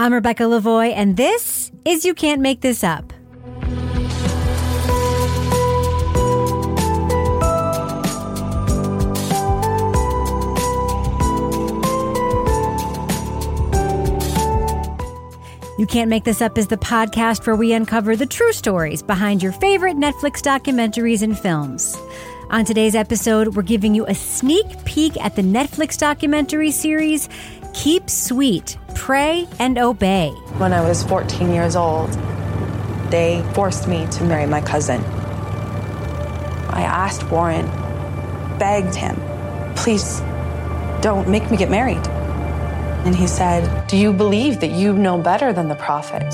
I'm Rebecca Lavoie, and this is You Can't Make This Up. You Can't Make This Up is the podcast where we uncover the true stories behind your favorite Netflix documentaries and films. On today's episode, we're giving you a sneak peek at the Netflix documentary series Keep Sweet, Pray and Obey. When I was 14 years old, they forced me to marry my cousin. I asked Warren, begged him, please don't make me get married. And he said, Do you believe that you know better than the prophet?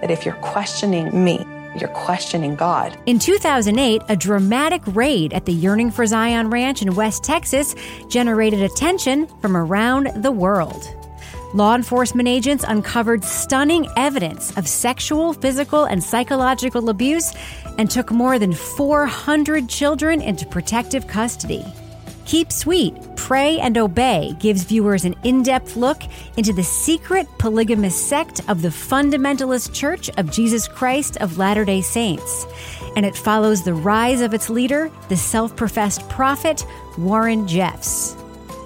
That if you're questioning me, you're questioning God. In 2008, a dramatic raid at the Yearning for Zion Ranch in West Texas generated attention from around the world. Law enforcement agents uncovered stunning evidence of sexual, physical, and psychological abuse and took more than 400 children into protective custody. Keep Sweet, Pray and Obey gives viewers an in depth look into the secret polygamous sect of the Fundamentalist Church of Jesus Christ of Latter day Saints. And it follows the rise of its leader, the self professed prophet, Warren Jeffs.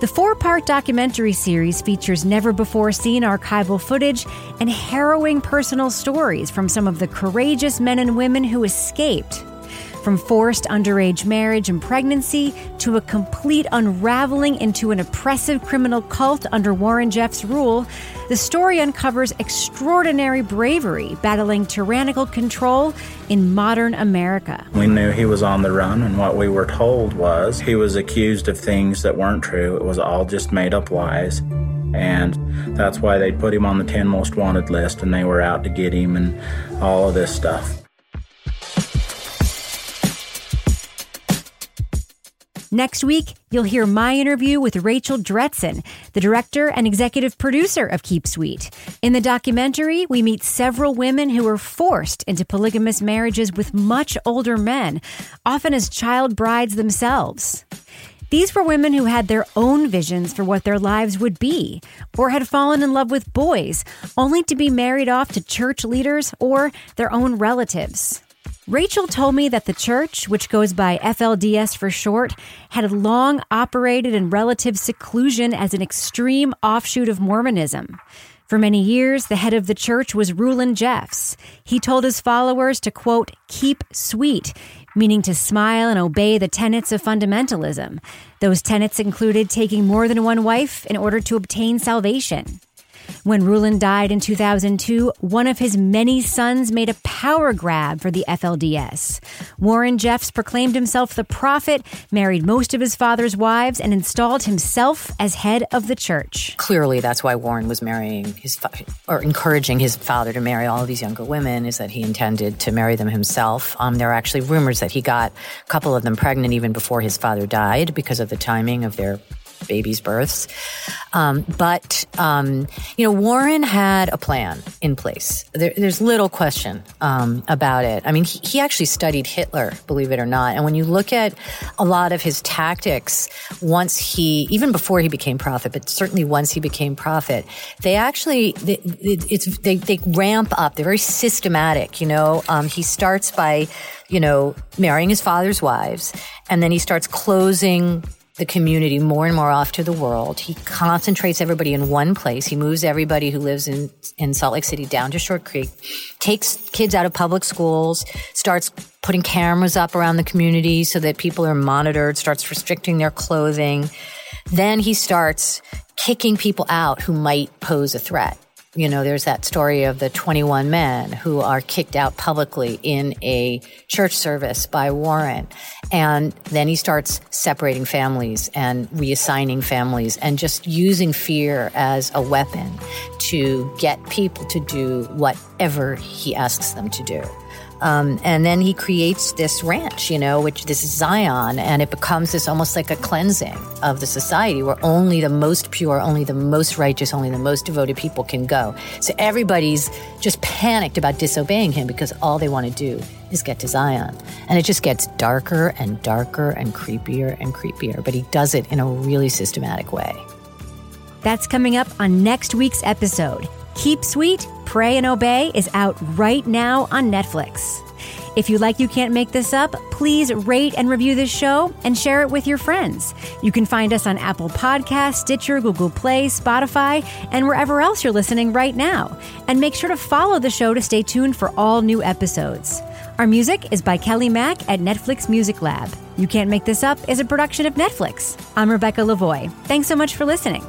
The four part documentary series features never before seen archival footage and harrowing personal stories from some of the courageous men and women who escaped from forced underage marriage and pregnancy to a complete unraveling into an oppressive criminal cult under Warren Jeffs' rule, the story uncovers extraordinary bravery battling tyrannical control in modern America. We knew he was on the run, and what we were told was he was accused of things that weren't true. It was all just made up lies. And that's why they put him on the 10 most wanted list, and they were out to get him and all of this stuff. Next week, you'll hear my interview with Rachel Dretzin, the director and executive producer of Keep Sweet. In the documentary, we meet several women who were forced into polygamous marriages with much older men, often as child brides themselves. These were women who had their own visions for what their lives would be, or had fallen in love with boys, only to be married off to church leaders or their own relatives. Rachel told me that the church, which goes by FLDS for short, had long operated in relative seclusion as an extreme offshoot of Mormonism. For many years, the head of the church was Rulon Jeffs. He told his followers to, quote, keep sweet, meaning to smile and obey the tenets of fundamentalism. Those tenets included taking more than one wife in order to obtain salvation. When Rulon died in 2002, one of his many sons made a power grab for the FLDS. Warren Jeffs proclaimed himself the prophet, married most of his father's wives, and installed himself as head of the church. Clearly, that's why Warren was marrying his fa- or encouraging his father to marry all of these younger women. Is that he intended to marry them himself? Um, there are actually rumors that he got a couple of them pregnant even before his father died because of the timing of their babies' births. Um, but, um, you know, Warren had a plan in place. There, there's little question um, about it. I mean, he, he, actually studied Hitler, believe it or not. And when you look at a lot of his tactics, once he, even before he became prophet, but certainly once he became prophet, they actually, they, it's, they, they ramp up. They're very systematic, you know. Um, he starts by, you know, marrying his father's wives, and then he starts closing the community more and more off to the world. He concentrates everybody in one place. He moves everybody who lives in, in Salt Lake City down to Short Creek, takes kids out of public schools, starts putting cameras up around the community so that people are monitored, starts restricting their clothing. Then he starts kicking people out who might pose a threat. You know, there's that story of the 21 men who are kicked out publicly in a church service by Warren. And then he starts separating families and reassigning families and just using fear as a weapon to get people to do whatever he asks them to do. Um, and then he creates this ranch, you know, which this is Zion, and it becomes this almost like a cleansing of the society where only the most pure, only the most righteous, only the most devoted people can go. So everybody's just panicked about disobeying him because all they want to do is get to Zion. And it just gets darker and darker and creepier and creepier, but he does it in a really systematic way. That's coming up on next week's episode. Keep Sweet, Pray and Obey is out right now on Netflix. If you like You Can't Make This Up, please rate and review this show and share it with your friends. You can find us on Apple Podcasts, Stitcher, Google Play, Spotify, and wherever else you're listening right now. And make sure to follow the show to stay tuned for all new episodes. Our music is by Kelly Mack at Netflix Music Lab. You Can't Make This Up is a production of Netflix. I'm Rebecca Lavoie. Thanks so much for listening.